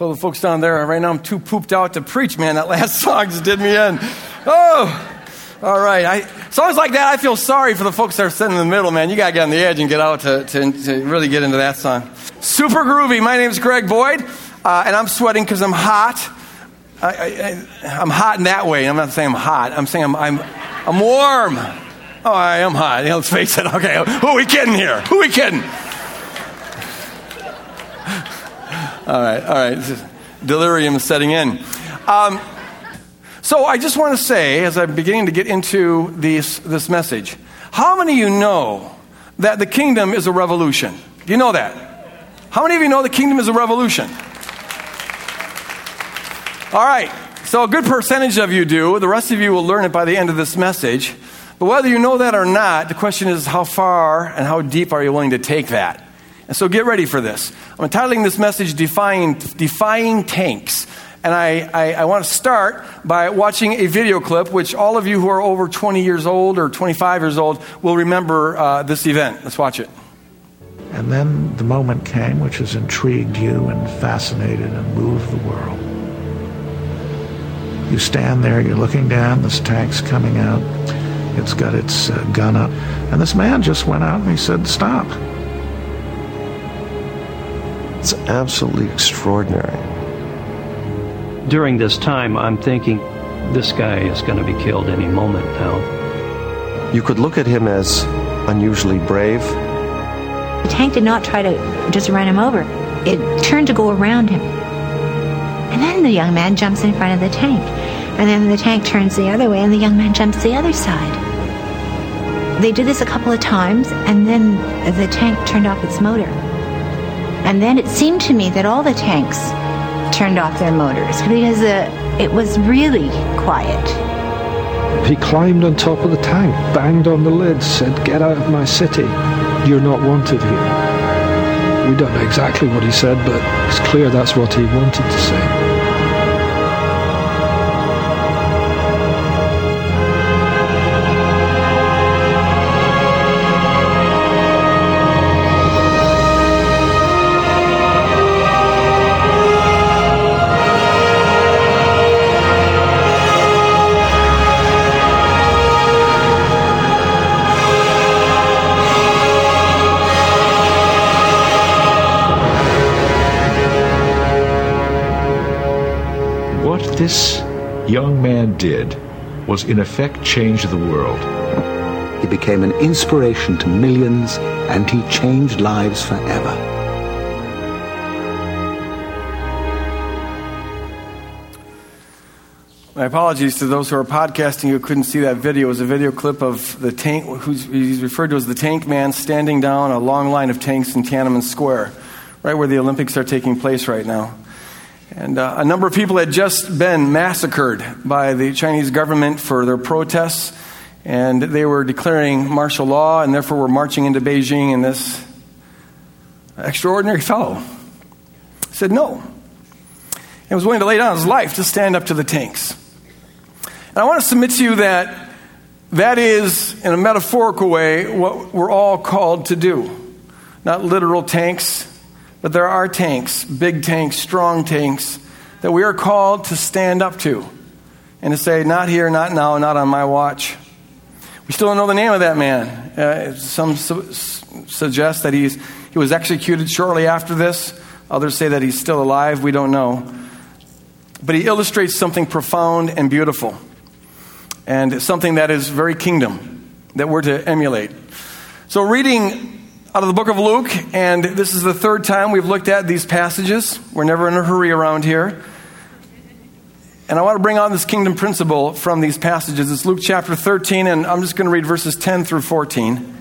Told the folks down there, right now I'm too pooped out to preach, man. That last song just did me in. Oh, all right. I, songs like that, I feel sorry for the folks that are sitting in the middle, man. You got to get on the edge and get out to, to, to really get into that song. Super groovy. My name is Greg Boyd, uh, and I'm sweating because I'm hot. I, am hot in that way. I'm not saying I'm hot. I'm saying I'm, I'm, I'm warm. Oh, I am hot. let's face it. Okay, who are we kidding here? Who are we kidding? All right, all right. Delirium is setting in. Um, so I just want to say, as I'm beginning to get into this, this message, how many of you know that the kingdom is a revolution? Do you know that? How many of you know the kingdom is a revolution? All right, so a good percentage of you do. The rest of you will learn it by the end of this message. But whether you know that or not, the question is how far and how deep are you willing to take that? And so get ready for this. I'm entitling this message Defying, Defying Tanks. And I, I, I, want to start by watching a video clip, which all of you who are over 20 years old or 25 years old will remember uh, this event. Let's watch it. And then the moment came which has intrigued you and fascinated and moved the world. You stand there, you're looking down, this tank's coming out, it's got its uh, gun up, and this man just went out and he said, Stop. It's absolutely extraordinary during this time, I'm thinking this guy is going to be killed any moment now. You could look at him as unusually brave. The tank did not try to just run him over, it turned to go around him. And then the young man jumps in front of the tank. And then the tank turns the other way, and the young man jumps the other side. They did this a couple of times, and then the tank turned off its motor. And then it seemed to me that all the tanks turned off their motors because uh, it was really quiet. He climbed on top of the tank, banged on the lid, said, Get out of my city. You're not wanted here. We don't know exactly what he said, but it's clear that's what he wanted to say. Young man did was in effect change the world. He became an inspiration to millions and he changed lives forever. My apologies to those who are podcasting who couldn't see that video. It was a video clip of the tank, who's he's referred to as the tank man, standing down a long line of tanks in Tiananmen Square, right where the Olympics are taking place right now. And uh, a number of people had just been massacred by the Chinese government for their protests, and they were declaring martial law, and therefore were marching into Beijing. And this extraordinary fellow said no, and was willing to lay down his life to stand up to the tanks. And I want to submit to you that that is, in a metaphorical way, what we're all called to do. Not literal tanks, but there are tanks, big tanks, strong tanks, that we are called to stand up to and to say, not here, not now, not on my watch. We still don't know the name of that man. Uh, some su- suggest that he's, he was executed shortly after this. Others say that he's still alive. We don't know. But he illustrates something profound and beautiful, and something that is very kingdom that we're to emulate. So, reading out of the book of Luke, and this is the third time we've looked at these passages. We're never in a hurry around here. And I want to bring on this kingdom principle from these passages. It's Luke chapter 13, and I'm just going to read verses 10 through 14.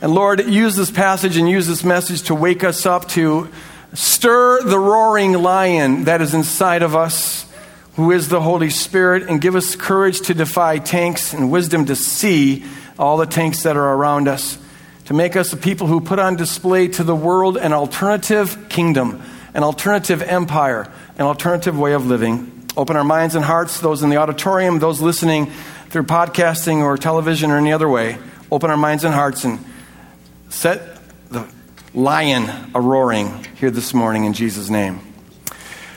And Lord, use this passage and use this message to wake us up, to stir the roaring lion that is inside of us, who is the Holy Spirit, and give us courage to defy tanks and wisdom to see all the tanks that are around us to make us a people who put on display to the world an alternative kingdom, an alternative empire, an alternative way of living. Open our minds and hearts, those in the auditorium, those listening through podcasting or television or any other way. Open our minds and hearts and set the lion a roaring here this morning in Jesus' name.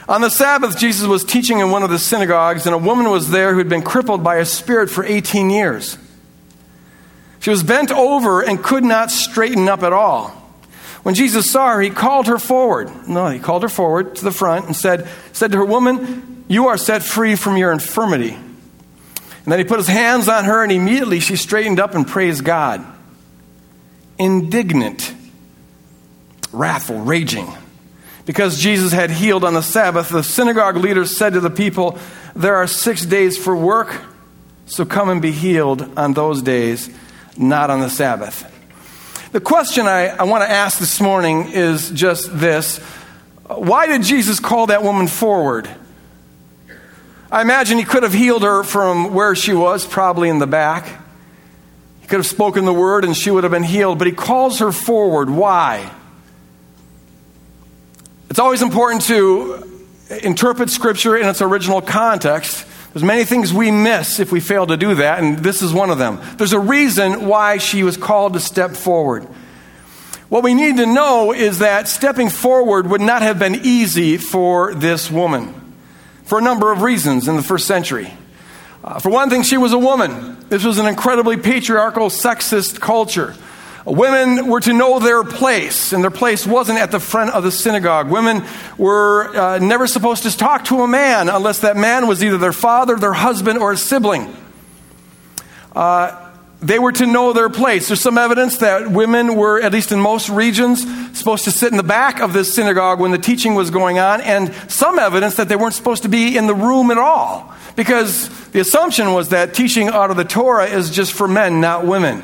On the Sabbath, Jesus was teaching in one of the synagogues, and a woman was there who had been crippled by a spirit for 18 years. She was bent over and could not straighten up at all. When Jesus saw her, he called her forward. No, he called her forward to the front and said, said to her, Woman, you are set free from your infirmity. And then he put his hands on her, and immediately she straightened up and praised God. Indignant, wrathful, raging. Because Jesus had healed on the Sabbath, the synagogue leaders said to the people, There are six days for work, so come and be healed on those days, not on the Sabbath. The question I, I want to ask this morning is just this Why did Jesus call that woman forward? I imagine he could have healed her from where she was, probably in the back. He could have spoken the word and she would have been healed, but he calls her forward. Why? It's always important to interpret Scripture in its original context. There's many things we miss if we fail to do that, and this is one of them. There's a reason why she was called to step forward. What we need to know is that stepping forward would not have been easy for this woman for a number of reasons in the first century. Uh, for one thing, she was a woman. This was an incredibly patriarchal, sexist culture. Women were to know their place, and their place wasn't at the front of the synagogue. Women were uh, never supposed to talk to a man unless that man was either their father, their husband, or a sibling. Uh, they were to know their place. There's some evidence that women were, at least in most regions, supposed to sit in the back of this synagogue when the teaching was going on, and some evidence that they weren't supposed to be in the room at all. Because the assumption was that teaching out of the Torah is just for men, not women.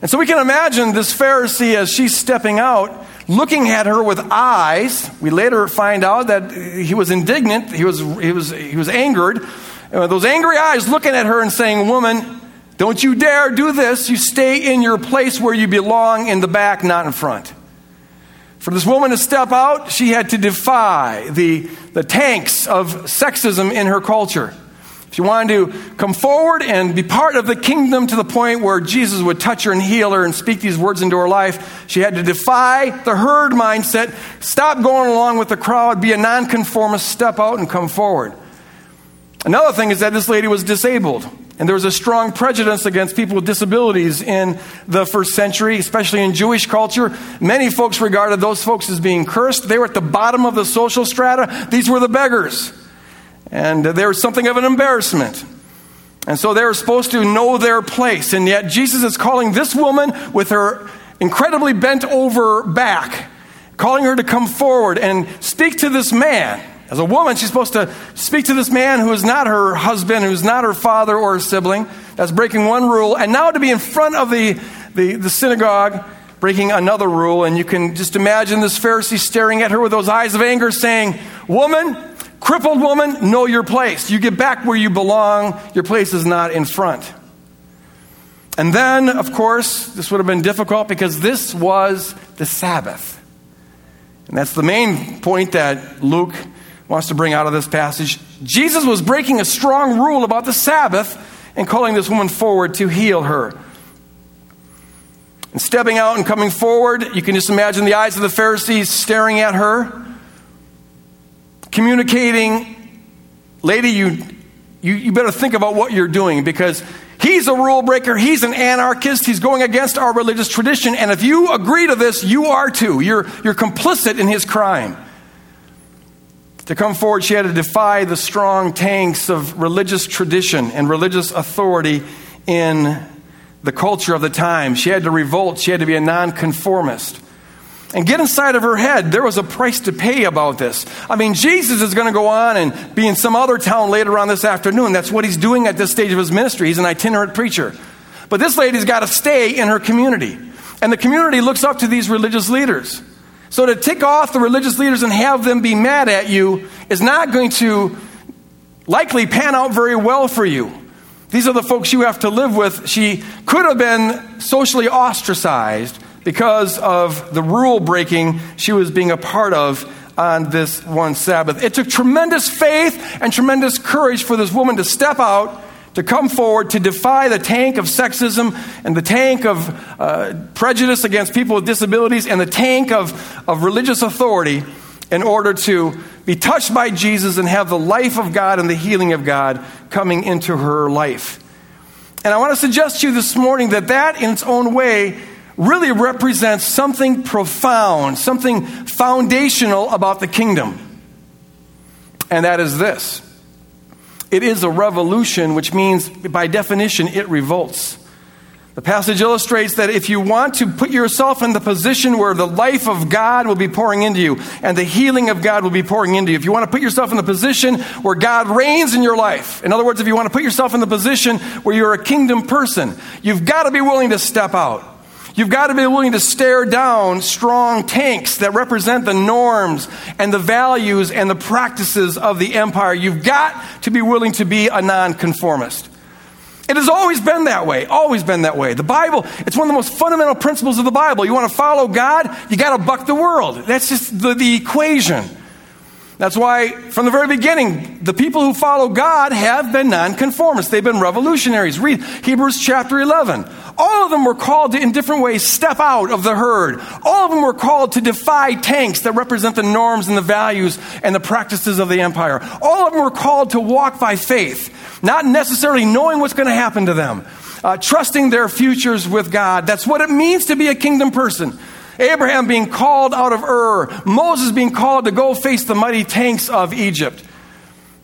And so we can imagine this Pharisee as she's stepping out, looking at her with eyes. We later find out that he was indignant, he was, he was, he was angered. And those angry eyes looking at her and saying, Woman, don't you dare do this. You stay in your place where you belong in the back, not in front. For this woman to step out, she had to defy the, the tanks of sexism in her culture. She wanted to come forward and be part of the kingdom to the point where Jesus would touch her and heal her and speak these words into her life. She had to defy the herd mindset, stop going along with the crowd, be a nonconformist, step out and come forward. Another thing is that this lady was disabled. And there was a strong prejudice against people with disabilities in the first century, especially in Jewish culture. Many folks regarded those folks as being cursed. They were at the bottom of the social strata. These were the beggars. And was something of an embarrassment. And so they were supposed to know their place. And yet Jesus is calling this woman with her incredibly bent over back, calling her to come forward and speak to this man. As a woman, she's supposed to speak to this man who is not her husband, who's not her father or her sibling. That's breaking one rule. And now to be in front of the, the, the synagogue, breaking another rule. And you can just imagine this Pharisee staring at her with those eyes of anger, saying, Woman, Crippled woman, know your place. You get back where you belong. Your place is not in front. And then, of course, this would have been difficult because this was the Sabbath. And that's the main point that Luke wants to bring out of this passage. Jesus was breaking a strong rule about the Sabbath and calling this woman forward to heal her. And stepping out and coming forward, you can just imagine the eyes of the Pharisees staring at her communicating, lady, you, you, you better think about what you're doing because he's a rule breaker, he's an anarchist, he's going against our religious tradition, and if you agree to this, you are too. You're, you're complicit in his crime. To come forward, she had to defy the strong tanks of religious tradition and religious authority in the culture of the time. She had to revolt, she had to be a nonconformist and get inside of her head. There was a price to pay about this. I mean, Jesus is going to go on and be in some other town later on this afternoon. That's what he's doing at this stage of his ministry. He's an itinerant preacher. But this lady's got to stay in her community. And the community looks up to these religious leaders. So to tick off the religious leaders and have them be mad at you is not going to likely pan out very well for you. These are the folks you have to live with. She could have been socially ostracized because of the rule breaking she was being a part of on this one Sabbath. It took tremendous faith and tremendous courage for this woman to step out, to come forward, to defy the tank of sexism and the tank of uh, prejudice against people with disabilities and the tank of, of religious authority in order to be touched by Jesus and have the life of God and the healing of God coming into her life. And I want to suggest to you this morning that that, in its own way, really represents something profound, something foundational about the kingdom. And that is this it is a revolution, which means, by definition, it revolts. The passage illustrates that if you want to put yourself in the position where the life of God will be pouring into you and the healing of God will be pouring into you, if you want to put yourself in the position where God reigns in your life, in other words, if you want to put yourself in the position where you're a kingdom person, you've got to be willing to step out. You've got to be willing to stare down strong tanks that represent the norms and the values and the practices of the empire. You've got to be willing to be a nonconformist. It has always been that way, always been that way. The Bible, it's one of the most fundamental principles of the Bible. You want to follow God, you got to buck the world. That's just the, the equation. That's why, from the very beginning, the people who follow God have been nonconformists. They've been revolutionaries. Read Hebrews chapter 11. All of them were called to, in different ways, step out of the herd. All of them were called to defy tanks that represent the norms and the values and the practices of the empire. All of them were called to walk by faith not necessarily knowing what's going to happen to them, uh, trusting their futures with God. That's what it means to be a kingdom person. Abraham being called out of Ur, Moses being called to go face the mighty tanks of Egypt.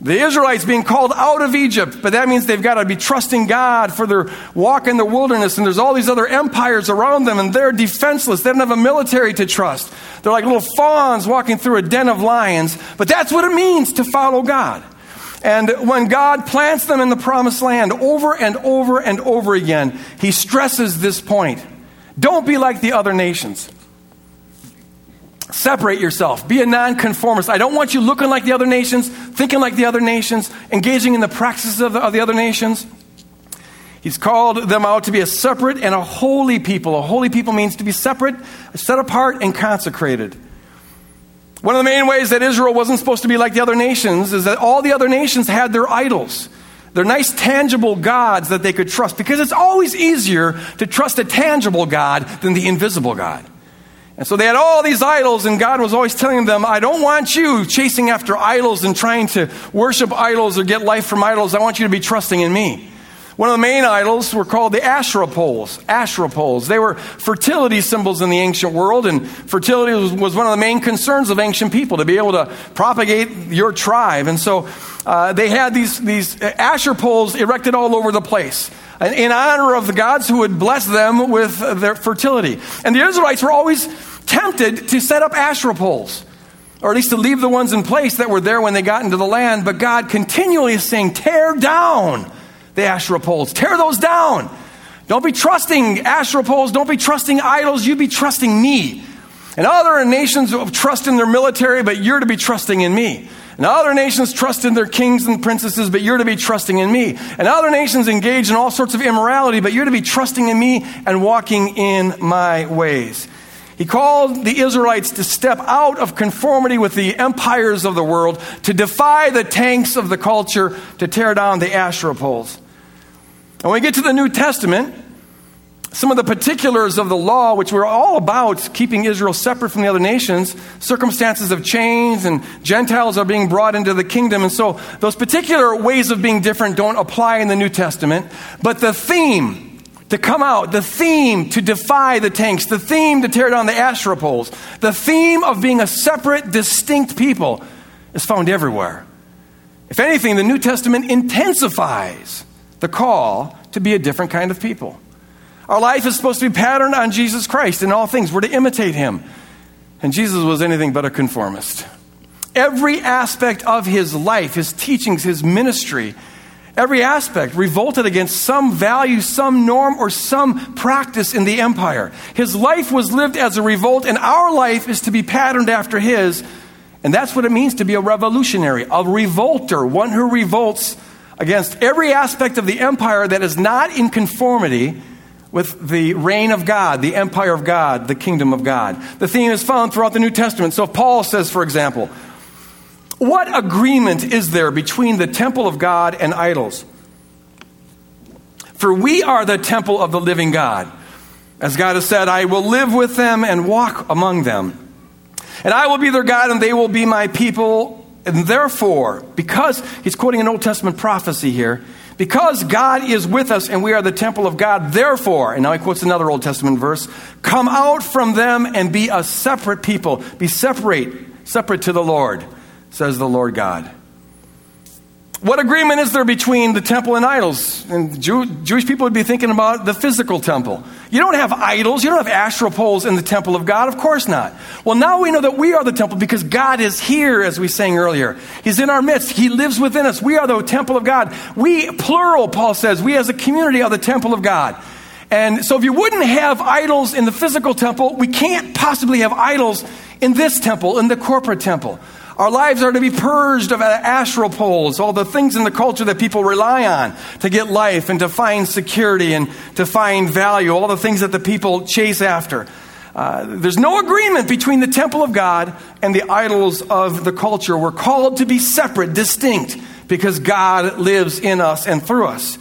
The Israelites being called out of Egypt, but that means they've got to be trusting God for their walk in the wilderness, and there's all these other empires around them, and they're defenseless. They don't have a military to trust. They're like little fawns walking through a den of lions, but that's what it means to follow God. And when God plants them in the promised land over and over and over again, he stresses this point. Don't be like the other nations. Separate yourself. Be a nonconformist. I don't want you looking like the other nations, thinking like the other nations, engaging in the practices of the, of the other nations. He's called them out to be a separate and a holy people. A holy people means to be separate, set apart, and consecrated. One of the main ways that Israel wasn't supposed to be like the other nations is that all the other nations had their idols. They're nice, tangible gods that they could trust because it's always easier to trust a tangible God than the invisible God. And so they had all these idols, and God was always telling them, I don't want you chasing after idols and trying to worship idols or get life from idols. I want you to be trusting in me. One of the main idols were called the Asherah poles. Asherah poles. They were fertility symbols in the ancient world, and fertility was, was one of the main concerns of ancient people to be able to propagate your tribe. And so uh, they had these, these Asherah poles erected all over the place in honor of the gods who would bless them with their fertility. And the Israelites were always tempted to set up Asherah poles or at least to leave the ones in place that were there when they got into the land. But God continually is saying, Tear down the Asherah poles. Tear those down. Don't be trusting Asherah poles. Don't be trusting idols. You be trusting me. And other nations trust in their military, but you're to be trusting in me. And other nations trust in their kings and princesses, but you're to be trusting in me. And other nations engage in all sorts of immorality, but you're to be trusting in me and walking in my ways. He called the Israelites to step out of conformity with the empires of the world, to defy the tanks of the culture, to tear down the Asherah poles. And when we get to the New Testament, some of the particulars of the law, which were all about keeping Israel separate from the other nations, circumstances have changed and Gentiles are being brought into the kingdom. And so those particular ways of being different don't apply in the New Testament. But the theme to come out, the theme to defy the tanks, the theme to tear down the Asherah poles, the theme of being a separate, distinct people is found everywhere. If anything, the New Testament intensifies the call to be a different kind of people. Our life is supposed to be patterned on Jesus Christ in all things. We're to imitate him. And Jesus was anything but a conformist. Every aspect of his life, his teachings, his ministry, every aspect revolted against some value, some norm, or some practice in the empire. His life was lived as a revolt, and our life is to be patterned after his. And that's what it means to be a revolutionary, a revolter, one who revolts against every aspect of the empire that is not in conformity with the reign of God, the empire of God, the kingdom of God. The theme is found throughout the New Testament. So Paul says, for example, what agreement is there between the temple of God and idols? For we are the temple of the living God. As God has said, I will live with them and walk among them. And I will be their God, and they will be my people. And therefore, because he's quoting an Old Testament prophecy here, because God is with us and we are the temple of God, therefore, and now he quotes another Old Testament verse, come out from them and be a separate people. Be separate, separate to the Lord, says the Lord God. What agreement is there between the temple and idols? And Jew, Jewish people would be thinking about the physical temple. You don't have idols, you don't have Asherah poles in the temple of God, of course not. Well, now we know that we are the temple because God is here, as we sang earlier. He's in our midst, He lives within us. We are the temple of God. We, plural, Paul says, we as a community are the temple of God. And so, if you wouldn't have idols in the physical temple, we can't possibly have idols in this temple, in the corporate temple. Our lives are to be purged of Asherah poles, all the things in the culture that people rely on to get life and to find security and to find value, all the things that the people chase after. Uh, there's no agreement between the temple of God and the idols of the culture. We're called to be separate, distinct, because God lives in us and through us.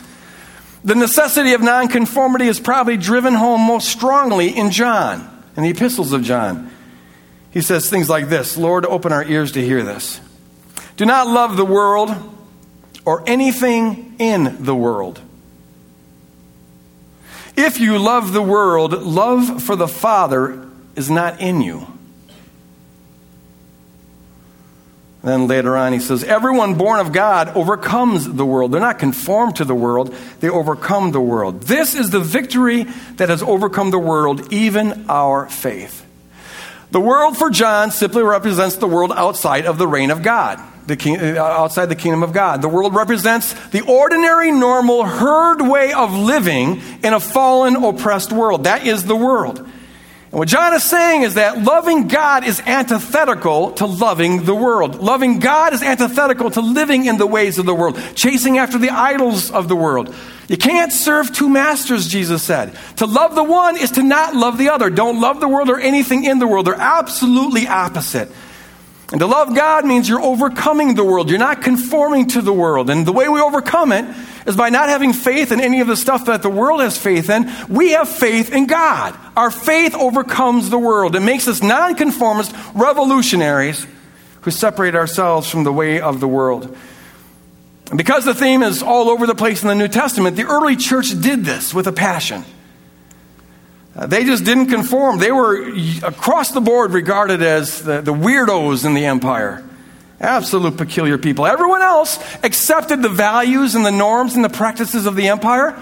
The necessity of nonconformity is probably driven home most strongly in John, in the epistles of John. He says things like this Lord, open our ears to hear this. Do not love the world or anything in the world. If you love the world, love for the Father is not in you. Then later on, he says, Everyone born of God overcomes the world. They're not conformed to the world, they overcome the world. This is the victory that has overcome the world, even our faith. The world for John simply represents the world outside of the reign of God, the king, uh, outside the kingdom of God. The world represents the ordinary, normal, herd way of living in a fallen, oppressed world. That is the world. And what John is saying is that loving God is antithetical to loving the world. Loving God is antithetical to living in the ways of the world, chasing after the idols of the world. You can't serve two masters, Jesus said. To love the one is to not love the other. Don't love the world or anything in the world. They're absolutely opposite. And to love God means you're overcoming the world. You're not conforming to the world. And the way we overcome it is by not having faith in any of the stuff that the world has faith in. We have faith in God. Our faith overcomes the world. It makes us nonconformist revolutionaries who separate ourselves from the way of the world. And because the theme is all over the place in the New Testament, the early church did this with a passion. Uh, they just didn't conform. They were across the board regarded as the, the weirdos in the empire. Absolute peculiar people. Everyone else accepted the values and the norms and the practices of the empire.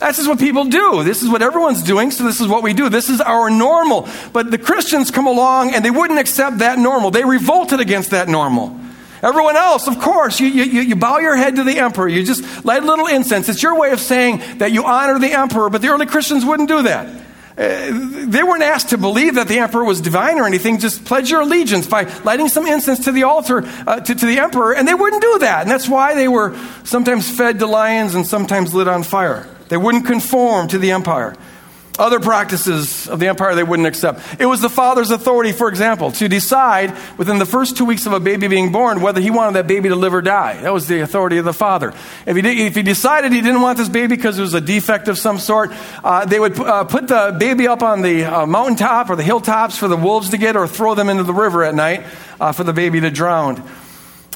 This is what people do. This is what everyone's doing, so this is what we do. This is our normal. But the Christians come along and they wouldn't accept that normal. They revolted against that normal. Everyone else, of course, you, you, you bow your head to the emperor. You just light a little incense. It's your way of saying that you honor the emperor, but the early Christians wouldn't do that. Uh, they weren't asked to believe that the emperor was divine or anything. Just pledge your allegiance by lighting some incense to the altar, uh, to, to the emperor, and they wouldn't do that. And that's why they were sometimes fed to lions and sometimes lit on fire. They wouldn't conform to the empire other practices of the empire they wouldn't accept. It was the father's authority, for example, to decide within the first two weeks of a baby being born whether he wanted that baby to live or die. That was the authority of the father. If he, did, if he decided he didn't want this baby because it was a defect of some sort, uh, they would uh, put the baby up on the uh, mountaintop or the hilltops for the wolves to get or throw them into the river at night uh, for the baby to drown.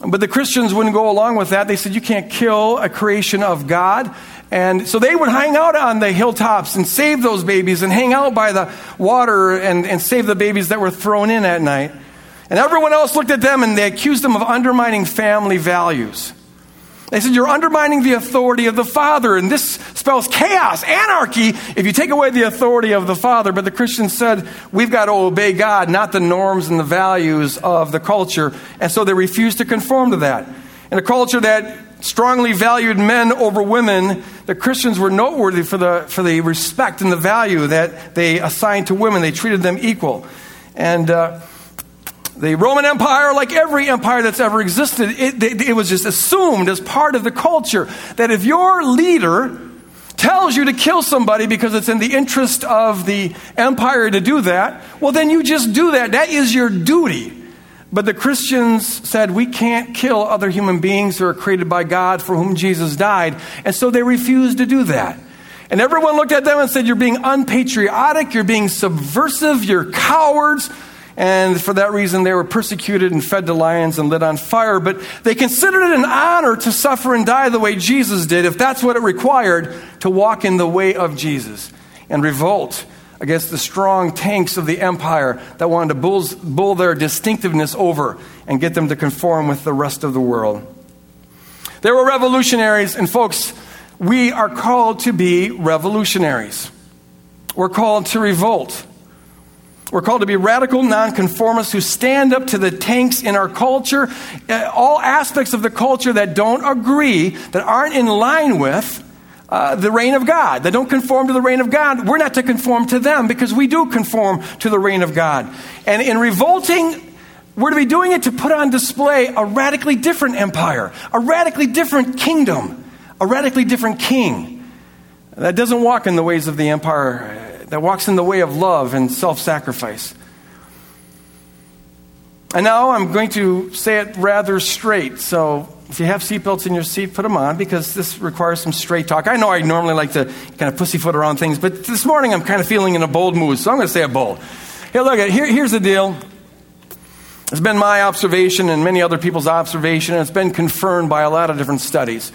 But the Christians wouldn't go along with that. They said, You can't kill a creation of God. And so they would hang out on the hilltops and save those babies and hang out by the water and, and save the babies that were thrown in at night. And everyone else looked at them and they accused them of undermining family values. They said, You're undermining the authority of the Father. And this spells chaos, anarchy, if you take away the authority of the Father. But the Christians said, We've got to obey God, not the norms and the values of the culture. And so they refused to conform to that. In a culture that strongly valued men over women, the Christians were noteworthy for the, for the respect and the value that they assigned to women. They treated them equal. And uh, the Roman Empire, like every empire that's ever existed, it, it was just assumed as part of the culture that if your leader tells you to kill somebody because it's in the interest of the empire to do that, well, then you just do that. That is your duty. But the Christians said, we can't kill other human beings who are created by God for whom Jesus died. And so they refused to do that. And everyone looked at them and said, You're being unpatriotic, you're being subversive, you're cowards. And for that reason, they were persecuted and fed to lions and lit on fire. But they considered it an honor to suffer and die the way Jesus did, if that's what it required to walk in the way of Jesus and revolt against the strong tanks of the empire that wanted to bull, bull their distinctiveness over and get them to conform with the rest of the world. They were revolutionaries, and folks, we are called to be revolutionaries. We're called to revolt. We're called to be radical nonconformists who stand up to the tanks in our culture, uh, all aspects of the culture that don't agree, that aren't in line with uh, the reign of God, that don't conform to the reign of God. We're not to conform to them because we do conform to the reign of God. And in revolting, we're to be doing it to put on display a radically different empire, a radically different kingdom, a radically different king that doesn't walk in the ways of the empire that walks in the way of love and self sacrifice. And now I'm going to say it rather straight. So if you have seatbelts in your seat, put them on because this requires some straight talk. I know I normally like to kind of pussyfoot around things, but this morning I'm kind of feeling in a bold mood, so I'm going to say it bold. Hey, look, here, here's the deal. It's been my observation and many other people's observation, and it's been confirmed by a lot of different studies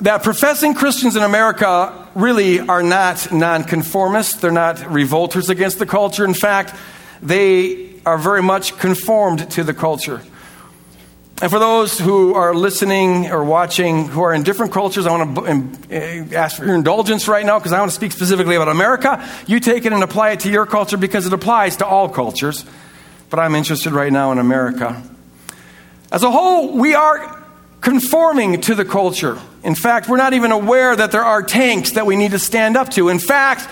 that professing Christians in America really are not nonconformists. They're not revolters against the culture. In fact, they are very much conformed to the culture. And for those who are listening or watching who are in different cultures, I want to eh, ask for your indulgence right now because I want to speak specifically about America. You take it and apply it to your culture because it applies to all cultures. But I'm interested right now in America. As a whole, we are conforming to the culture. In fact, we're not even aware that there are tanks that we need to stand up to. In fact,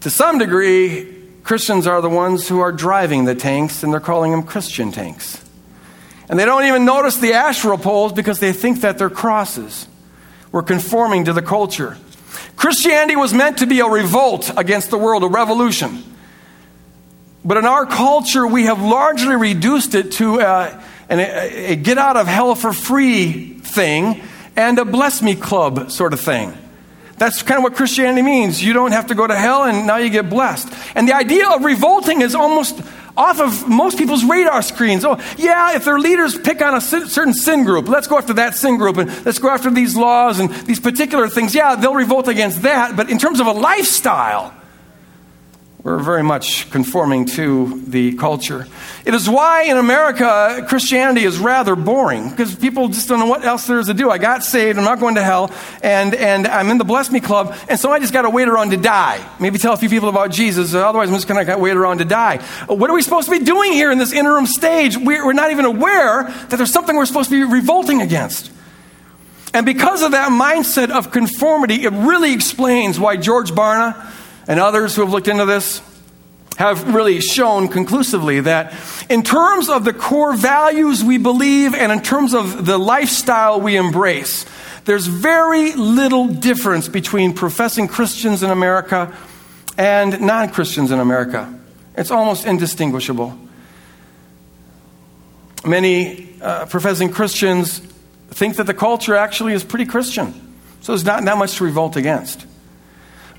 to some degree, Christians are the ones who are driving the tanks, and they're calling them Christian tanks. And they don't even notice the Asherah poles because they think that they're crosses. We're conforming to the culture. Christianity was meant to be a revolt against the world, a revolution. But in our culture, we have largely reduced it to uh, a, a, a get out of hell for free thing and a bless me club sort of thing. That's kind of what Christianity means. You don't have to go to hell and now you get blessed. And the idea of revolting is almost off of most people's radar screens. Oh, yeah, if their leaders pick on a certain sin group, let's go after that sin group and let's go after these laws and these particular things. Yeah, they'll revolt against that. But in terms of a lifestyle, we're very much conforming to the culture. It is why in America Christianity is rather boring because people just don't know what else there is to do. I got saved, I'm not going to hell, and, and I'm in the Bless Me Club, and so I just got to wait around to die. Maybe tell a few people about Jesus, uh, otherwise I'm just going to wait around to die. What are we supposed to be doing here in this interim stage? We're not even aware that there's something we're supposed to be revolting against. And because of that mindset of conformity, it really explains why George Barna and others who have looked into this have really shown conclusively that in terms of the core values we believe and in terms of the lifestyle we embrace, there's very little difference between professing Christians in America and non Christians in America. It's almost indistinguishable. Many uh, professing Christians think that the culture actually is pretty Christian, so there's not that much to revolt against.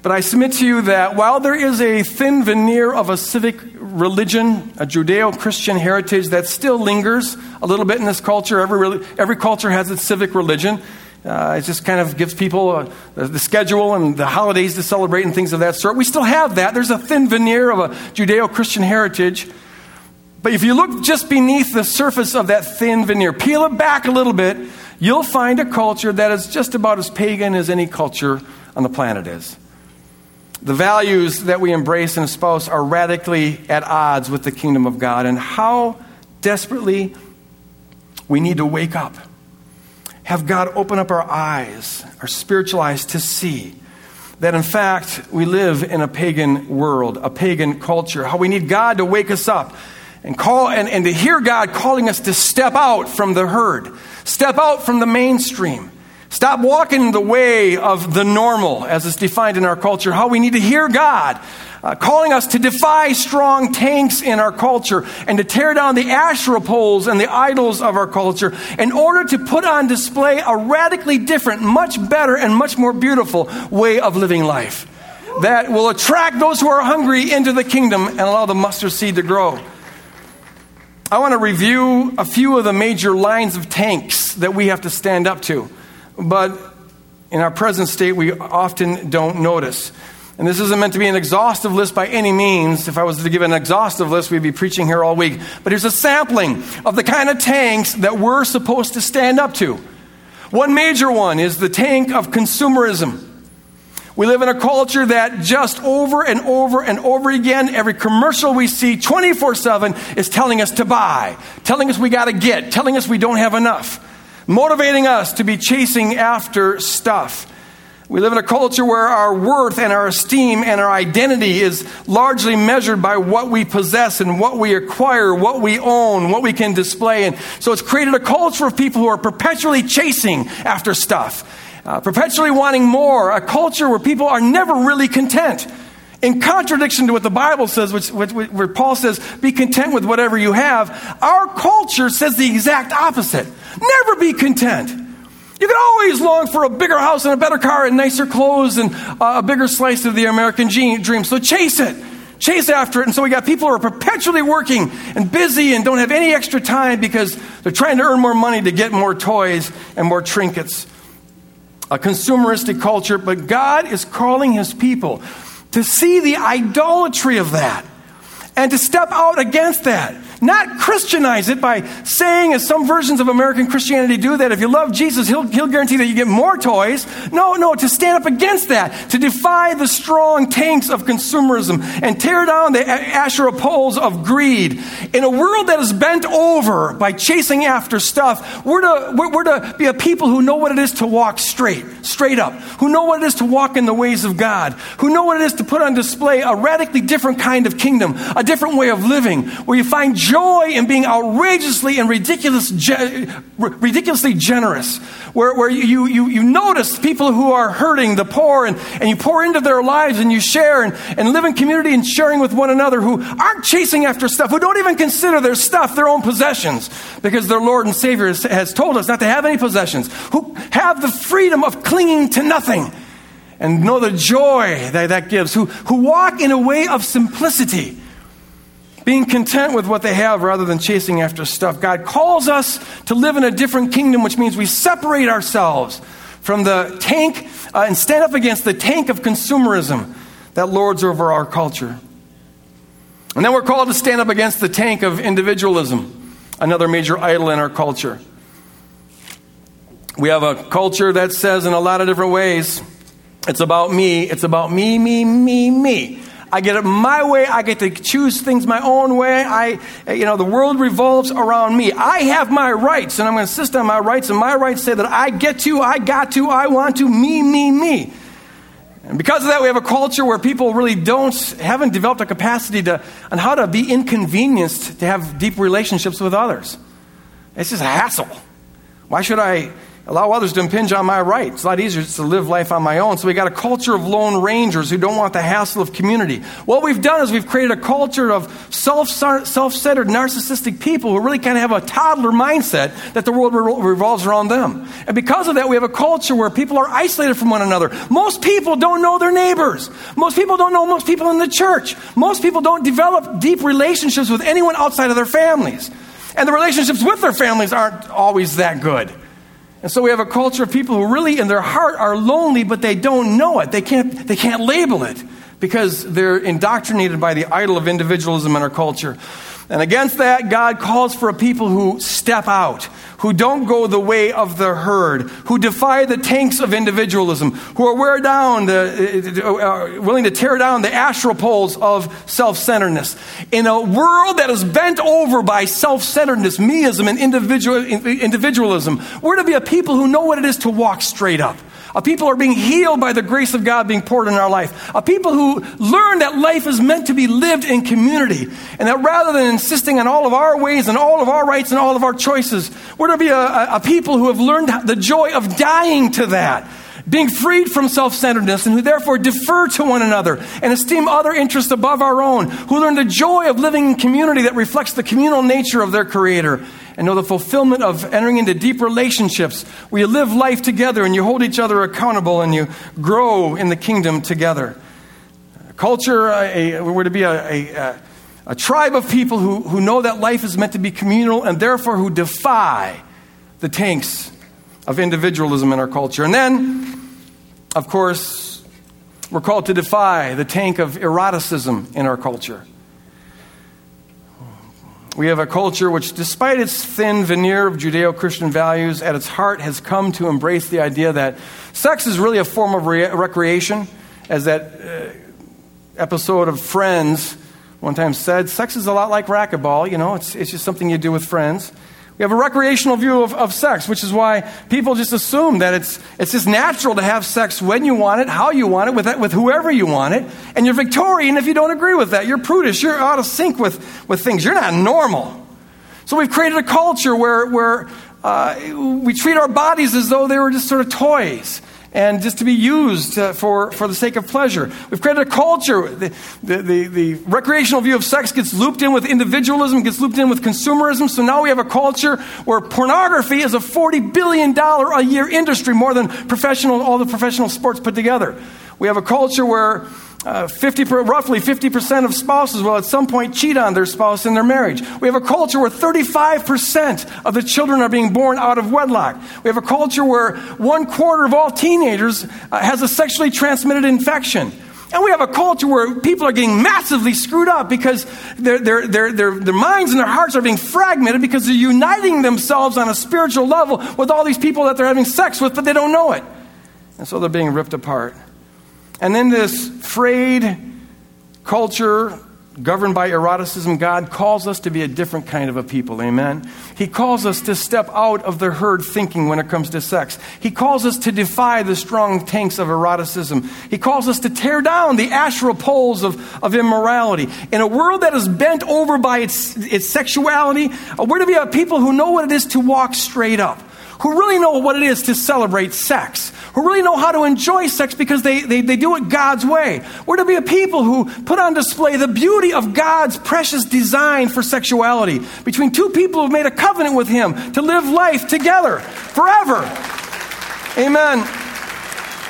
But I submit to you that while there is a thin veneer of a civic religion, a Judeo Christian heritage that still lingers a little bit in this culture, every, every culture has its civic religion. Uh, it just kind of gives people uh, the, schedule and the holidays to celebrate and things of that sort. We still have that. There's a thin veneer of a Judeo Christian heritage. But if you look just beneath the surface of that thin veneer, peel it back a little bit, you'll find a culture that is just about as pagan as any culture on the planet is. The values that we embrace and espouse are radically at odds with the kingdom of God, and how desperately we need to wake up. Have God open up our eyes, our spiritual eyes, to see that in fact we live in a pagan world, a pagan culture. How we need God to wake us up and call and, and to hear God calling us to step out from the herd, step out from the mainstream, Stop walking the way of the normal as it's defined in our culture. How we need to hear God uh, calling us to defy strong tanks in our culture and to tear down the Asherah poles and the idols of our culture in order to put on display a radically different, much better, and much more beautiful way of living life. that will attract those who are hungry into the kingdom and allow the mustard seed to grow. I want to review a few of the major lines of tanks that we have to stand up to. But in our present state, we often don't notice. And this isn't meant to be an exhaustive list by any means. If I was to give an exhaustive list, we'd be preaching here all week. But here's a sampling of the kind of tanks that we're supposed to stand up to. One major one is the tank of consumerism. We live in a culture that just over and over and over again, every commercial we see 24 7 is telling us to buy, telling us we got to get, telling us we don't have enough, motivating us to be chasing after stuff. We live in a culture where our worth and our esteem and our identity is largely measured by what we possess and what we acquire, what we own, what we can display. And so it's created a culture of people who are perpetually chasing after stuff, uh, perpetually wanting more, a culture where people are never really content. In contradiction to what the Bible says, which, which, where Paul says, be content with whatever you have, our culture says the exact opposite. Never be content. You can always long for a bigger house and a better car and nicer clothes and uh, a bigger slice of the American dream. So chase it. Chase after it. And so we got people who are perpetually working and busy and don't have any extra time because they're trying to earn more money to get more toys and more trinkets. A consumeristic culture, but God is calling his people to see the idolatry of that and to step out against that. Not Christianize it by saying, as some versions of American Christianity do, that if you love Jesus, he'll, he'll guarantee that you get more toys. No, no, to stand up against that, to defy the strong tanks of consumerism and tear down the Asherah poles of greed. In a world that is bent over by chasing after stuff, we're to, we're, we're to be a people who know what it is to walk straight, straight up, who know what it is to walk in the ways of God, who know what it is to put on display a radically different kind of kingdom, a different way of living, where you find joy in being outrageously and ridiculous, ge- ridiculously generous, where, where you, you, you notice people who are hurting, the poor, and, and you pour into their lives and you share and, and live in community and sharing with one another who aren't chasing after stuff, who don't even consider their stuff their own possessions, because their Lord and Savior has, has told us not to have any possessions, who have the freedom of clinging to nothing and know the joy that that gives, who, who walk in a way of simplicity being content with what they have rather than chasing after stuff. God calls us to live in a different kingdom, which means we separate ourselves from the tank uh, and stand up against the tank of consumerism that lords over our culture. And then we're called to stand up against the tank of individualism, another major idol in our culture. We have a culture that says in a lot of different ways, it's about me, it's about me, me, me, me. I get it my way. I get to choose things my own way. I, eh, you know, the world revolves around me. I have my rights, and I'm going to insist on my rights, and my rights say that I get to, I got to, I want to, me, me, me. And because of that, we have a culture where people really don't, haven't developed a capacity to, on how to be inconvenienced to have deep relationships with others. It's just a hassle. Why should I allow others to impinge on my rights. It's a lot easier to live life on my own. So we got a culture of lone rangers who don't want the hassle of community. What we've done is we've created a culture of self self-centered, narcissistic people who really kind of have a toddler mindset that the world revolves around them. And because of that, we have a culture where people are isolated from one another. Most people don't know their neighbors. Most people don't know most people in the church. Most people don't develop deep relationships with anyone outside of their families. And the relationships with their families aren't always that good. And so we have a culture of people who really in their heart are lonely, but they don't know it. They can't, they can't label it because they're indoctrinated by the idol of individualism in our culture. And against that, God calls for a people who step out, who don't go the way of the herd, who defy the tanks of individualism, who are wear down the, uh, uh, willing to tear down the Asherah poles of self centeredness. In a world that is bent over by self centeredness, meism, and individual, individualism, we're to be a people who know what it is to walk straight up. A people are being healed by the grace of God being poured in our life. A people who learn that life is meant to be lived in community. And that rather than insisting on all of our ways and all of our rights and all of our choices, we're to be a, a, a people who have learned the joy of dying to that being freed from self centeredness, and who therefore defer to one another and esteem other interests above our own, who learn the joy of living in community that reflects the communal nature of their Creator, and know the fulfillment of entering into deep relationships where you live life together and you hold each other accountable and you grow in the kingdom together. culture, uh, a, we're to be a, a, a tribe of people who, who know that life is meant to be communal and therefore who defy the tanks of individualism in our culture. And then, of course, we're called to defy the tank of eroticism in our culture. We have a culture which, despite its thin veneer of Judeo Christian values, at its heart has come to embrace the idea that sex is really a form of re- recreation. As that uh, episode of Friends one time said, sex is a lot like racquetball, you know, it's, it's just something you do with friends. We have a recreational view of, of sex, which is why people just assume that it's, it's just natural to have sex when you want it, how you want it, with, with whoever you want it. And you're Victorian if you don't agree with that. You're prudish. You're out of sync with, with things. You're not normal. So we've created a culture where, where uh, we treat our bodies as though they were just sort of toys and just to be used uh, for, for the sake of pleasure. We've created a culture. The, the, the, the, recreational view of sex gets looped in with individualism, gets looped in with consumerism. So now we have a culture where pornography is a $40 billion a year industry, more than professional, all the professional sports put together. We have a culture where uh, 50 roughly 50% of spouses will at some point cheat on their spouse in their marriage. We have a culture where 35% of the children are being born out of wedlock. We have a culture where one quarter of all teenagers uh, has a sexually transmitted infection. And we have a culture where people are getting massively screwed up because their, their, their, their, their minds and their hearts are being fragmented because they're uniting themselves on a spiritual level with all these people that they're having sex with, but they don't know it. And so they're being ripped apart. And in this frayed culture governed by eroticism, God calls us to be a different kind of a people. Amen. He calls us to step out of the herd thinking when it comes to sex. He calls us to defy the strong tanks of eroticism. He calls us to tear down the Asherah poles of, of immorality. In a world that is bent over by its, its sexuality, uh, we're to be a people who know what it is to walk straight up who really know what it is to celebrate sex, who really know how to enjoy sex because they, they, they do it God's way. We're to be a people who put on display the beauty of God's precious design for sexuality between two people who've made a covenant with Him to live life together forever. Amen.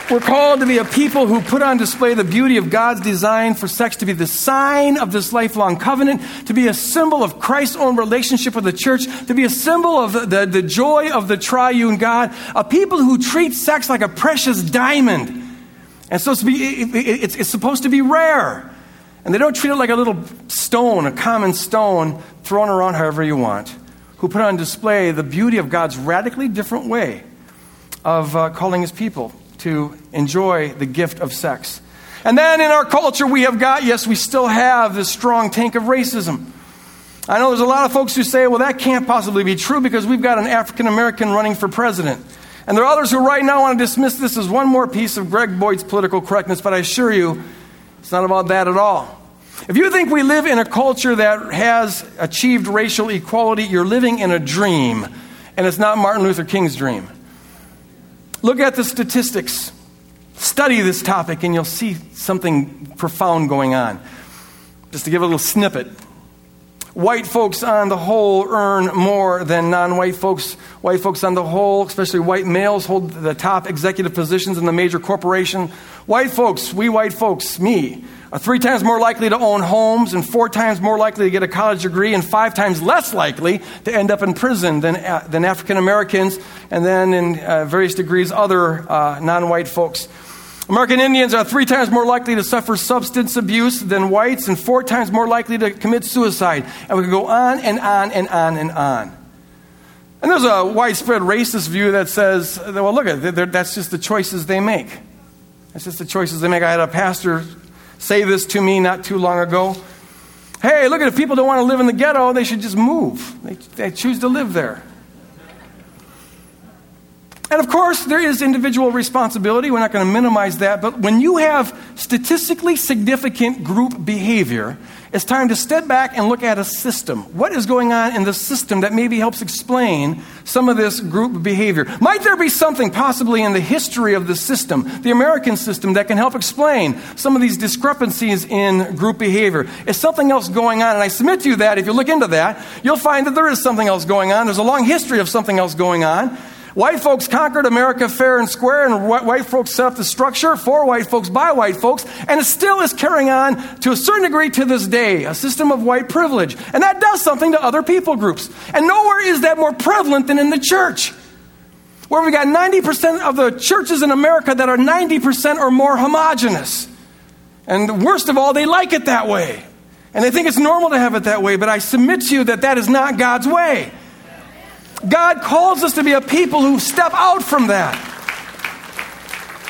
We're called to be a people who put on display the beauty of God's design for sex to be the sign of this lifelong covenant, to be a symbol of Christ's own relationship with the church, to be a symbol of the, the, the joy of the triune God, a people who treat sex like a precious diamond. And so it's, be, it, it, it's, it's supposed to be rare. And they don't treat it like a little stone, a common stone thrown around however you want, who put on display the beauty of God's radically different way of uh, calling his people to enjoy the gift of sex. And then in our culture, we have got, yes, we still have this strong tank of racism. I know there's a lot of folks who say, well, that can't possibly be true because we've got an African American running for president. And there are others who right now want to dismiss this as one more piece of Greg Boyd's political correctness, but I assure you, it's not about that at all. If you think we live in a culture that has achieved racial equality, you're living in a dream, and it's not Martin Luther King's dream. Look at the statistics. Study this topic, and you'll see something profound going on. Just to give a little snippet. White folks on the whole earn more than non white folks. White folks on the whole, especially white males, hold the top executive positions in the major corporation. White folks, we white folks, me, are three times more likely to own homes and four times more likely to get a college degree and five times less likely to end up in prison than, uh, than African Americans and then in uh, various degrees other uh, non white folks. American Indians are three times more likely to suffer substance abuse than whites and four times more likely to commit suicide. And we can go on and on and on and on. And there's a widespread racist view that says, well, look, that's just the choices they make. That's just the choices they make. I had a pastor say this to me not too long ago. Hey, look at if people don't want to live in the ghetto, they should just move. They, they choose to live there. And of course, there is individual responsibility. We're not going to minimize that. But when you have statistically significant group behavior, it's time to step back and look at a system. What is going on in the system that maybe helps explain some of this group behavior? Might there be something possibly in the history of the system, the American system, that can help explain some of these discrepancies in group behavior? Is something else going on? And I submit to you that if you look into that, you'll find that there is something else going on. There's a long history of something else going on. White folks conquered America fair and square, and white folks set up the structure for white folks by white folks, and it still is carrying on to a certain degree to this day, a system of white privilege. And that does something to other people groups. And nowhere is that more prevalent than in the church, where we got 90% of the churches in America that are 90% or more homogenous. And worst of all, they like it that way. And they think it's normal to have it that way, but I submit to you that that is not God's way. God calls us to be a people who step out from that.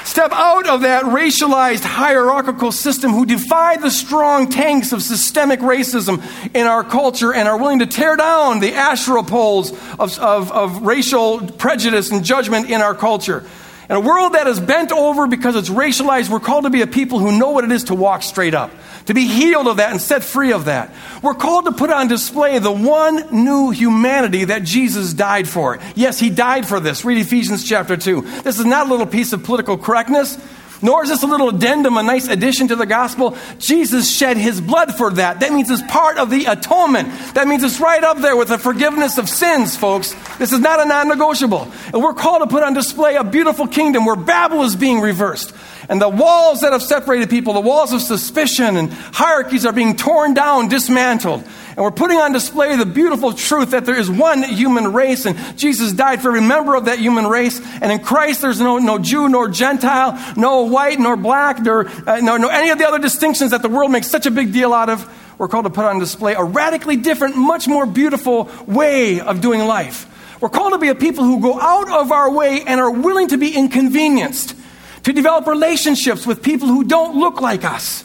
Step out of that racialized hierarchical system who defy the strong tanks of systemic racism in our culture and are willing to tear down the Asherah poles of, of, of racial prejudice and judgment in our culture. In a world that is bent over because it's racialized, we're called to be a people who know what it is to walk straight up, to be healed of that and set free of that. We're called to put on display the one new humanity that Jesus died for. Yes, he died for this. Read Ephesians chapter 2. This is not a little piece of political correctness. Nor is this a little addendum, a nice addition to the gospel. Jesus shed his blood for that. That means it's part of the atonement. That means it's right up there with the forgiveness of sins, folks. This is not a non negotiable. And we're called to put on display a beautiful kingdom where Babel is being reversed. And the walls that have separated people, the walls of suspicion and hierarchies are being torn down, dismantled. And we're putting on display the beautiful truth that there is one human race, and Jesus died for every member of that human race. And in Christ, there's no, no Jew nor Gentile, no white nor black, nor, uh, no, no any of the other distinctions that the world makes such a big deal out of. We're called to put on display a radically different, much more beautiful way of doing life. We're called to be a people who go out of our way and are willing to be inconvenienced, to develop relationships with people who don't look like us,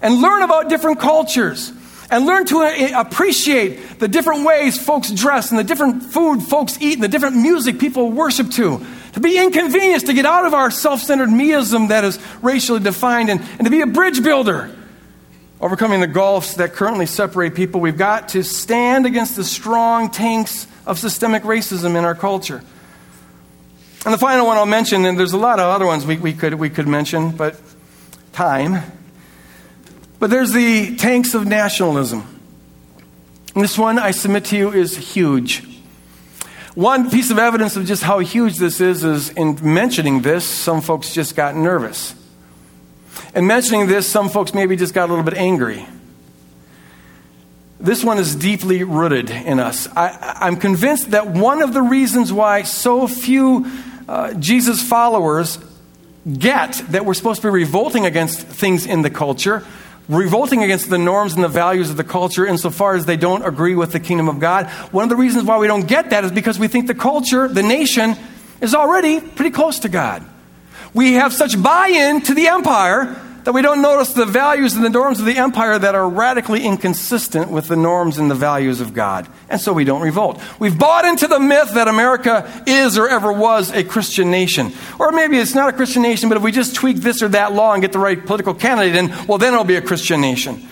and learn about different cultures and learn to uh, appreciate the different ways folks dress and the different food folks eat and the different music people worship to. To be inconvenienced, to get out of our self centered meism that is racially defined, and, and to be a bridge builder. Overcoming the gulfs that currently separate people, we've got to stand against the strong tanks of systemic racism in our culture. And the final one I'll mention, and there's a lot of other ones we, we, could, we could mention, but time but there's the tanks of nationalism. And this one, I submit to you, is huge. One piece of evidence of just how huge this is is in mentioning this, some folks just got nervous. In mentioning this, some folks maybe just got a little bit angry. This one is deeply rooted in us. I, am convinced that one of the reasons why so few uh, Jesus followers get that we're supposed to be revolting against things in the culture revolting against the norms and the values of the culture insofar as they don't agree with the kingdom of God. One of the reasons why we don't get that is because we think the culture, the nation, is already pretty close to God. We have such buy in to the empire that we don't notice the values and the norms of the empire that are radically inconsistent with the norms and the values of God. And so we don't revolt. We've bought into the myth that America is or ever was a Christian nation. Or maybe it's not a Christian nation, but if we just tweak this or that law and get the right political candidate in, well, then it'll be a Christian nation.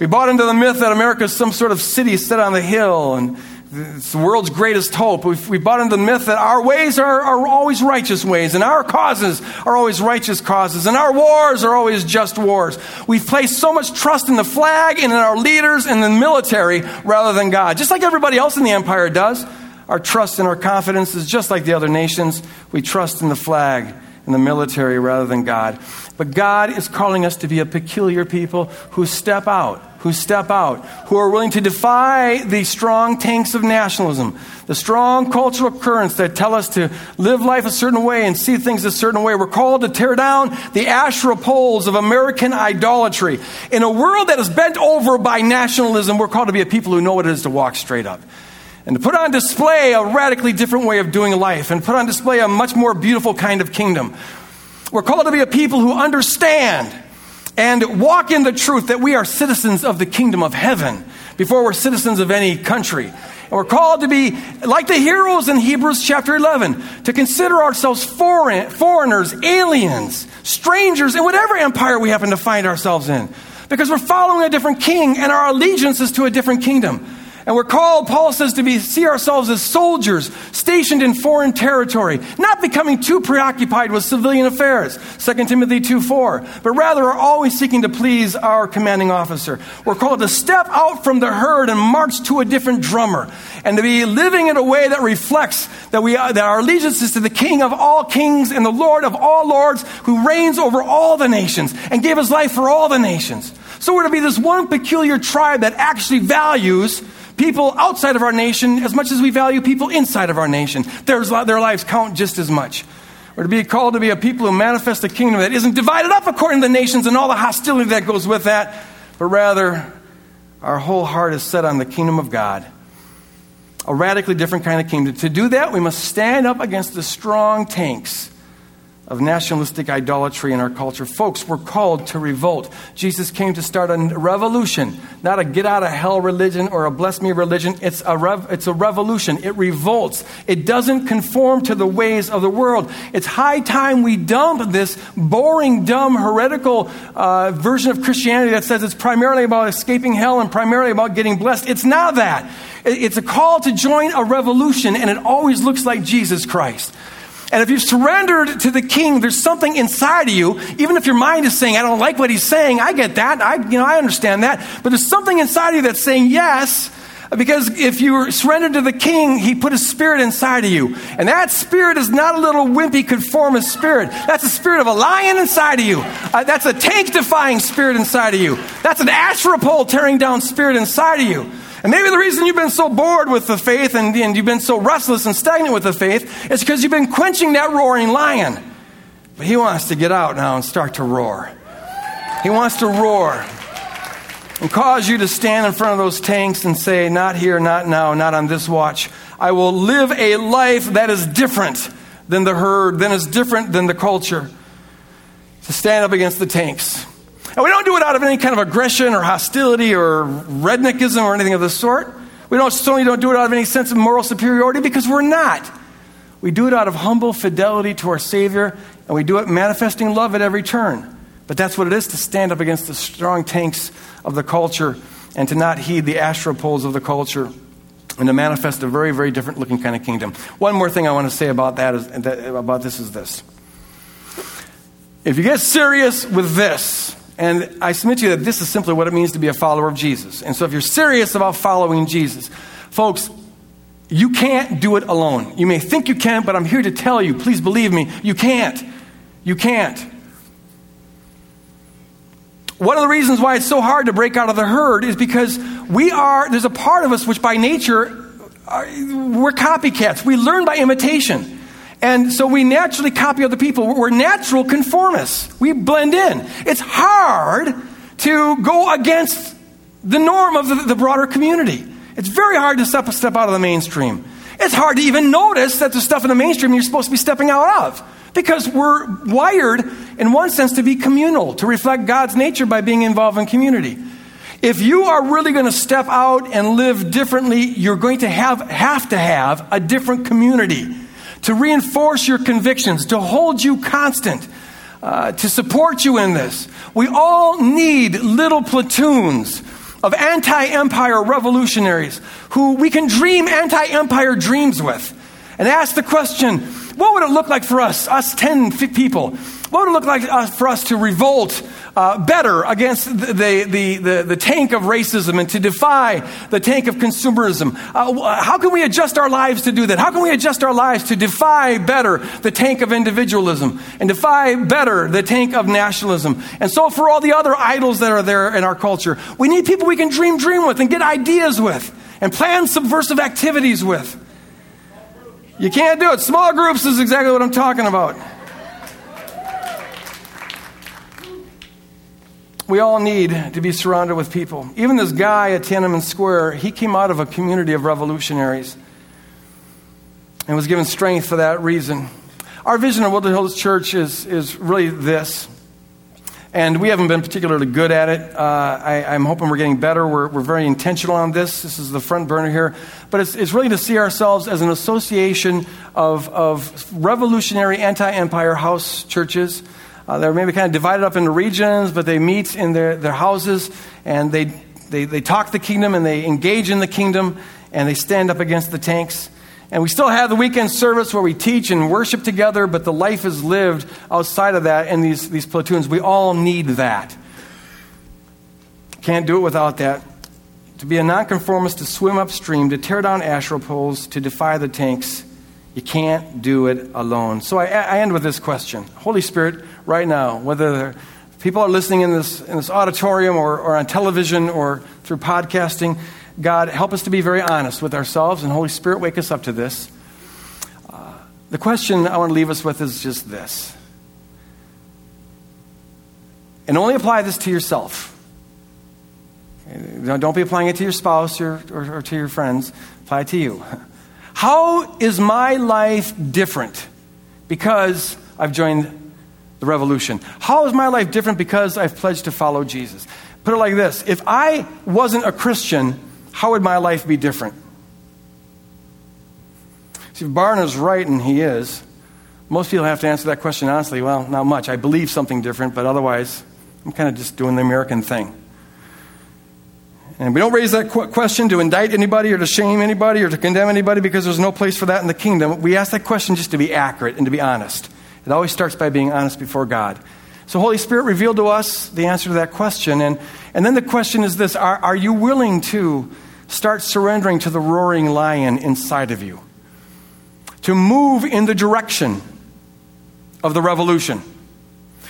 We bought into the myth that America is some sort of city set on the hill and it's the world's greatest hope. We've, we bought into the myth that our ways are, are always righteous ways, and our causes are always righteous causes, and our wars are always just wars. We've placed so much trust in the flag and in our leaders and the military rather than God. Just like everybody else in the empire does. Our trust and our confidence is just like the other nations. We trust in the flag and the military rather than God. But God is calling us to be a peculiar people who step out who step out, who are willing to defy the strong tanks of nationalism, the strong cultural currents that tell us to live life a certain way and see things a certain way. We're called to tear down the Asherah poles of American idolatry. In a world that is bent over by nationalism, we're called to be a people who know what it is to walk straight up. And to put on display a radically different way of doing life and put on display a much more beautiful kind of kingdom. We're called to be a people who understand and walk in the truth that we are citizens of the kingdom of heaven before we're citizens of any country. And we're called to be like the heroes in Hebrews chapter 11, to consider ourselves foreign, foreigners, aliens, strangers in whatever empire we happen to find ourselves in. Because we're following a different king and our allegiance is to a different kingdom. And we're called, Paul says, to be, see ourselves as soldiers stationed in foreign territory, not becoming too preoccupied with civilian affairs, 2 Timothy 2 4, but rather are always seeking to please our commanding officer. We're called to step out from the herd and march to a different drummer, and to be living in a way that reflects that, we, that our allegiance is to the King of all kings and the Lord of all lords who reigns over all the nations and gave his life for all the nations. So we're to be this one peculiar tribe that actually values people outside of our nation as much as we value people inside of our nation. Their, their lives count just as much. We're to be called to be a people who manifest a kingdom that isn't divided up according to the nations and all the hostility that goes with that, but rather our whole heart is set on the kingdom of God. A radically different kind of kingdom. To do that, we must stand up against the strong tanks of nationalistic idolatry in our culture. Folks, we're called to revolt. Jesus came to start a revolution, not a get out of hell religion or a bless me religion. It's a, rev- it's a revolution. It revolts. It doesn't conform to the ways of the world. It's high time we dump this boring, dumb, heretical uh, version of Christianity that says it's primarily about escaping hell and primarily about getting blessed. It's not that. It's a call to join a revolution, and it always looks like Jesus Christ. And if you've surrendered to the king, there's something inside of you, even if your mind is saying, I don't like what he's saying, I get that, I, you know, I understand that, but there's something inside of you that's saying yes, because if you surrendered to the king, he put a spirit inside of you. And that spirit is not a little wimpy, conformist spirit. That's a spirit of a lion inside of you. Uh, that's a tank defying spirit inside of you. That's an Asherah pole tearing down spirit inside of you. And maybe the reason you've been so bored with the faith and, and you've been so restless and stagnant with the faith is because you've been quenching that roaring lion. But he wants to get out now and start to roar. He wants to roar and cause you to stand in front of those tanks and say, Not here, not now, not on this watch. I will live a life that is different than the herd, that is different than the culture. To stand up against the tanks. And we don't do it out of any kind of aggression or hostility or redneckism or anything of the sort. We don't, certainly don't do it out of any sense of moral superiority because we're not. We do it out of humble fidelity to our Savior, and we do it manifesting love at every turn. But that's what it is to stand up against the strong tanks of the culture and to not heed the Asherah poles of the culture and to manifest a very, very different looking kind of kingdom. One more thing I want to say about that is about this is this. If you get serious with this, and I submit to you that this is simply what it means to be a follower of Jesus. And so if you're serious about following Jesus, folks, you can't do it alone. You may think you can, but I'm here to tell you, please believe me, you can't. You can't. One of the reasons why it's so hard to break out of the herd is because we are, there's a part of us which by nature, uh, we're copycats. We learn by imitation. And so we naturally copy other people. We're natural conformists. We blend in. It's hard to go against the norm of the, the broader community. It's very hard to step a step out of the mainstream. It's hard to even notice that there's stuff in the mainstream you're supposed to be stepping out of. Because we're wired, in one sense, to be communal, to reflect God's nature by being involved in community. If you are really going to step out and live differently, you're going to have, have to have a different community to reinforce your convictions, to hold you constant, uh, to support you in this. We all need little platoons of anti empire revolutionaries who we can dream anti empire dreams with and ask the question what would it look like for us, us 10 people? What would it look like uh, for us to revolt uh, better against the, the, the, the, tank of racism and to defy the tank of consumerism? Uh, how can we adjust our lives to do that? How can we adjust our lives to defy better the tank of individualism and defy better the tank of nationalism? And so, for all the other idols that are there in our culture, we need people we can dream, dream with and get ideas with and plan subversive activities with. You can't do it. Small groups is exactly what I'm talking about. We all need to be surrounded with people. Even this guy at Tiananmen Square, he came out of a community of revolutionaries and was given strength for that reason. Our vision of Woodland Hills Church is, is really this. And we haven't been particularly good at it. Uh, I, am hoping we're getting better. We're, we're very intentional on this. This is the front burner here. But it's, it's really to see ourselves as an association of, of revolutionary anti empire house churches uh, they're maybe kind of divided up into regions, but they meet in their, their houses and they they, they talk the kingdom and they engage in the kingdom and they stand up against the tanks. And we still have the weekend service where we teach and worship together, but the life is lived outside of that in these, these platoons. We all need that. Can't do it without that. To be a nonconformist, to swim upstream, to tear down Asherah poles, to defy the tanks, you can't do it alone. So I, I end with this question Holy Spirit, right now, whether people are listening in this, in this auditorium or, or on television or through podcasting, God, help us to be very honest with ourselves, and Holy Spirit, wake us up to this. Uh, the question I want to leave us with is just this. And only apply this to yourself. Don't be applying it to your spouse or, or, or to your friends. Apply it to you. How is my life different because I've joined the revolution? How is my life different because I've pledged to follow Jesus? Put it like this If I wasn't a Christian, how would my life be different? See, if Barna's right, and he is, most people have to answer that question honestly. Well, not much. I believe something different, but otherwise, I'm kind of just doing the American thing. And we don't raise that question to indict anybody or to shame anybody or to condemn anybody because there's no place for that in the kingdom. We ask that question just to be accurate and to be honest. It always starts by being honest before God. So, Holy Spirit, revealed to us the answer to that question. And, and then the question is this are, are you willing to start surrendering to the roaring lion inside of you? To move in the direction of the revolution.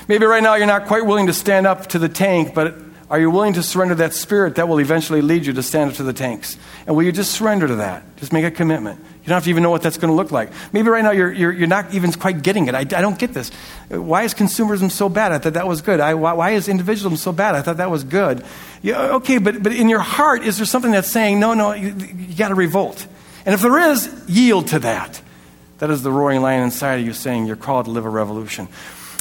Maybe right now you're not quite willing to stand up to the tank, but are you willing to surrender that spirit that will eventually lead you to stand up to the tanks? And will you just surrender to that? Just make a commitment. You don't have to even know what that's going to look like. Maybe right now you're, you're, you're not even quite getting it. I, I, don't get this. Why is consumerism so bad? I thought that was good. I, why, why, is individualism so bad? I thought that was good. Yeah, okay, but, but in your heart, is there something that's saying, no, no, you, you got to revolt? And if there is, yield to that. That is the roaring lion inside of you saying you're called to live a revolution.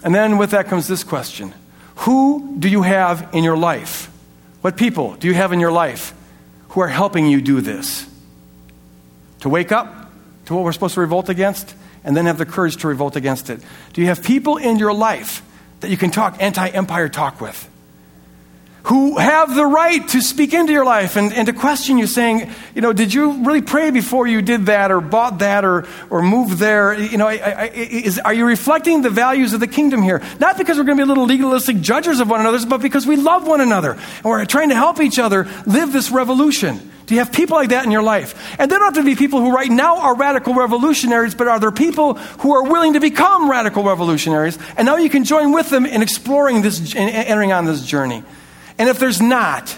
And then with that comes this question Who do you have in your life? What people do you have in your life who are helping you do this? to wake up to what we're supposed to revolt against and then have the courage to revolt against it? Do you have people in your life that you can talk anti empire talk with? Who have the right to speak into your life and, and to question you, saying, you know, did you really pray before you did that or bought that or, or moved there? You know, I, I, is, are you reflecting the values of the kingdom here? Not because we're going to be little legalistic judges of one another, but because we love one another and we're trying to help each other live this revolution. Do you have people like that in your life? And they don't have to be people who right now are radical revolutionaries, but are there people who are willing to become radical revolutionaries? And now you can join with them in exploring this, entering on this journey. And if there's not,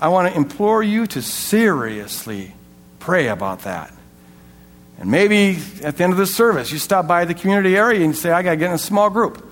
I want to implore you to seriously pray about that. And maybe at the end of this service, you stop by the community area and say, I got to get in a small group.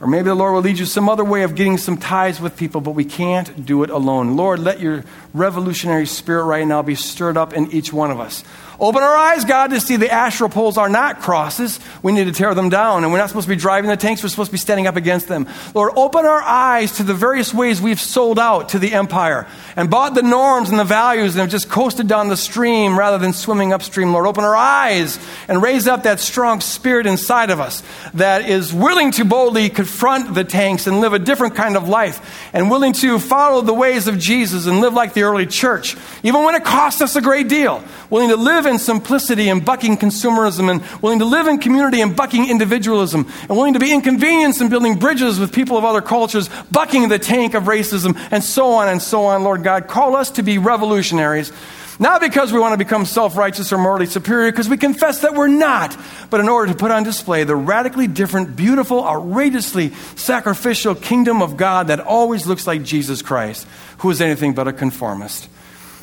Or maybe the Lord will lead you some other way of getting some ties with people, but we can't do it alone. Lord, let your revolutionary spirit right now be stirred up in each one of us. Open our eyes, God, to see the Asherah poles are not crosses. We need to tear them down. And we're not supposed to be driving the tanks, we're supposed to be standing up against them. Lord, open our eyes to the various ways we've sold out to the empire and bought the norms and the values and have just coasted down the stream rather than swimming upstream. Lord, open our eyes and raise up that strong spirit inside of us that is willing to boldly confront the tanks and live a different kind of life and willing to follow the ways of Jesus and live like the early church, even when it costs us a great deal. Willing to live in simplicity and bucking consumerism, and willing to live in community and bucking individualism, and willing to be inconvenienced and building bridges with people of other cultures, bucking the tank of racism, and so on and so on, Lord God. Call us to be revolutionaries. Not because we want to become self righteous or morally superior, because we confess that we're not, but in order to put on display the radically different, beautiful, outrageously sacrificial kingdom of God that always looks like Jesus Christ, who is anything but a conformist.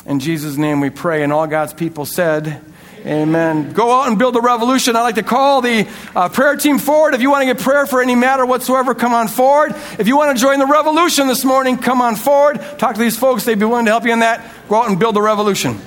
In Jesus' name we pray. And all God's people said, Amen. Go out and build a revolution. I'd like to call the uh, prayer team forward. If you want to get prayer for any matter whatsoever, come on forward. If you want to join the revolution this morning, come on forward. Talk to these folks. They'd be willing to help you in that. Go out and build a revolution.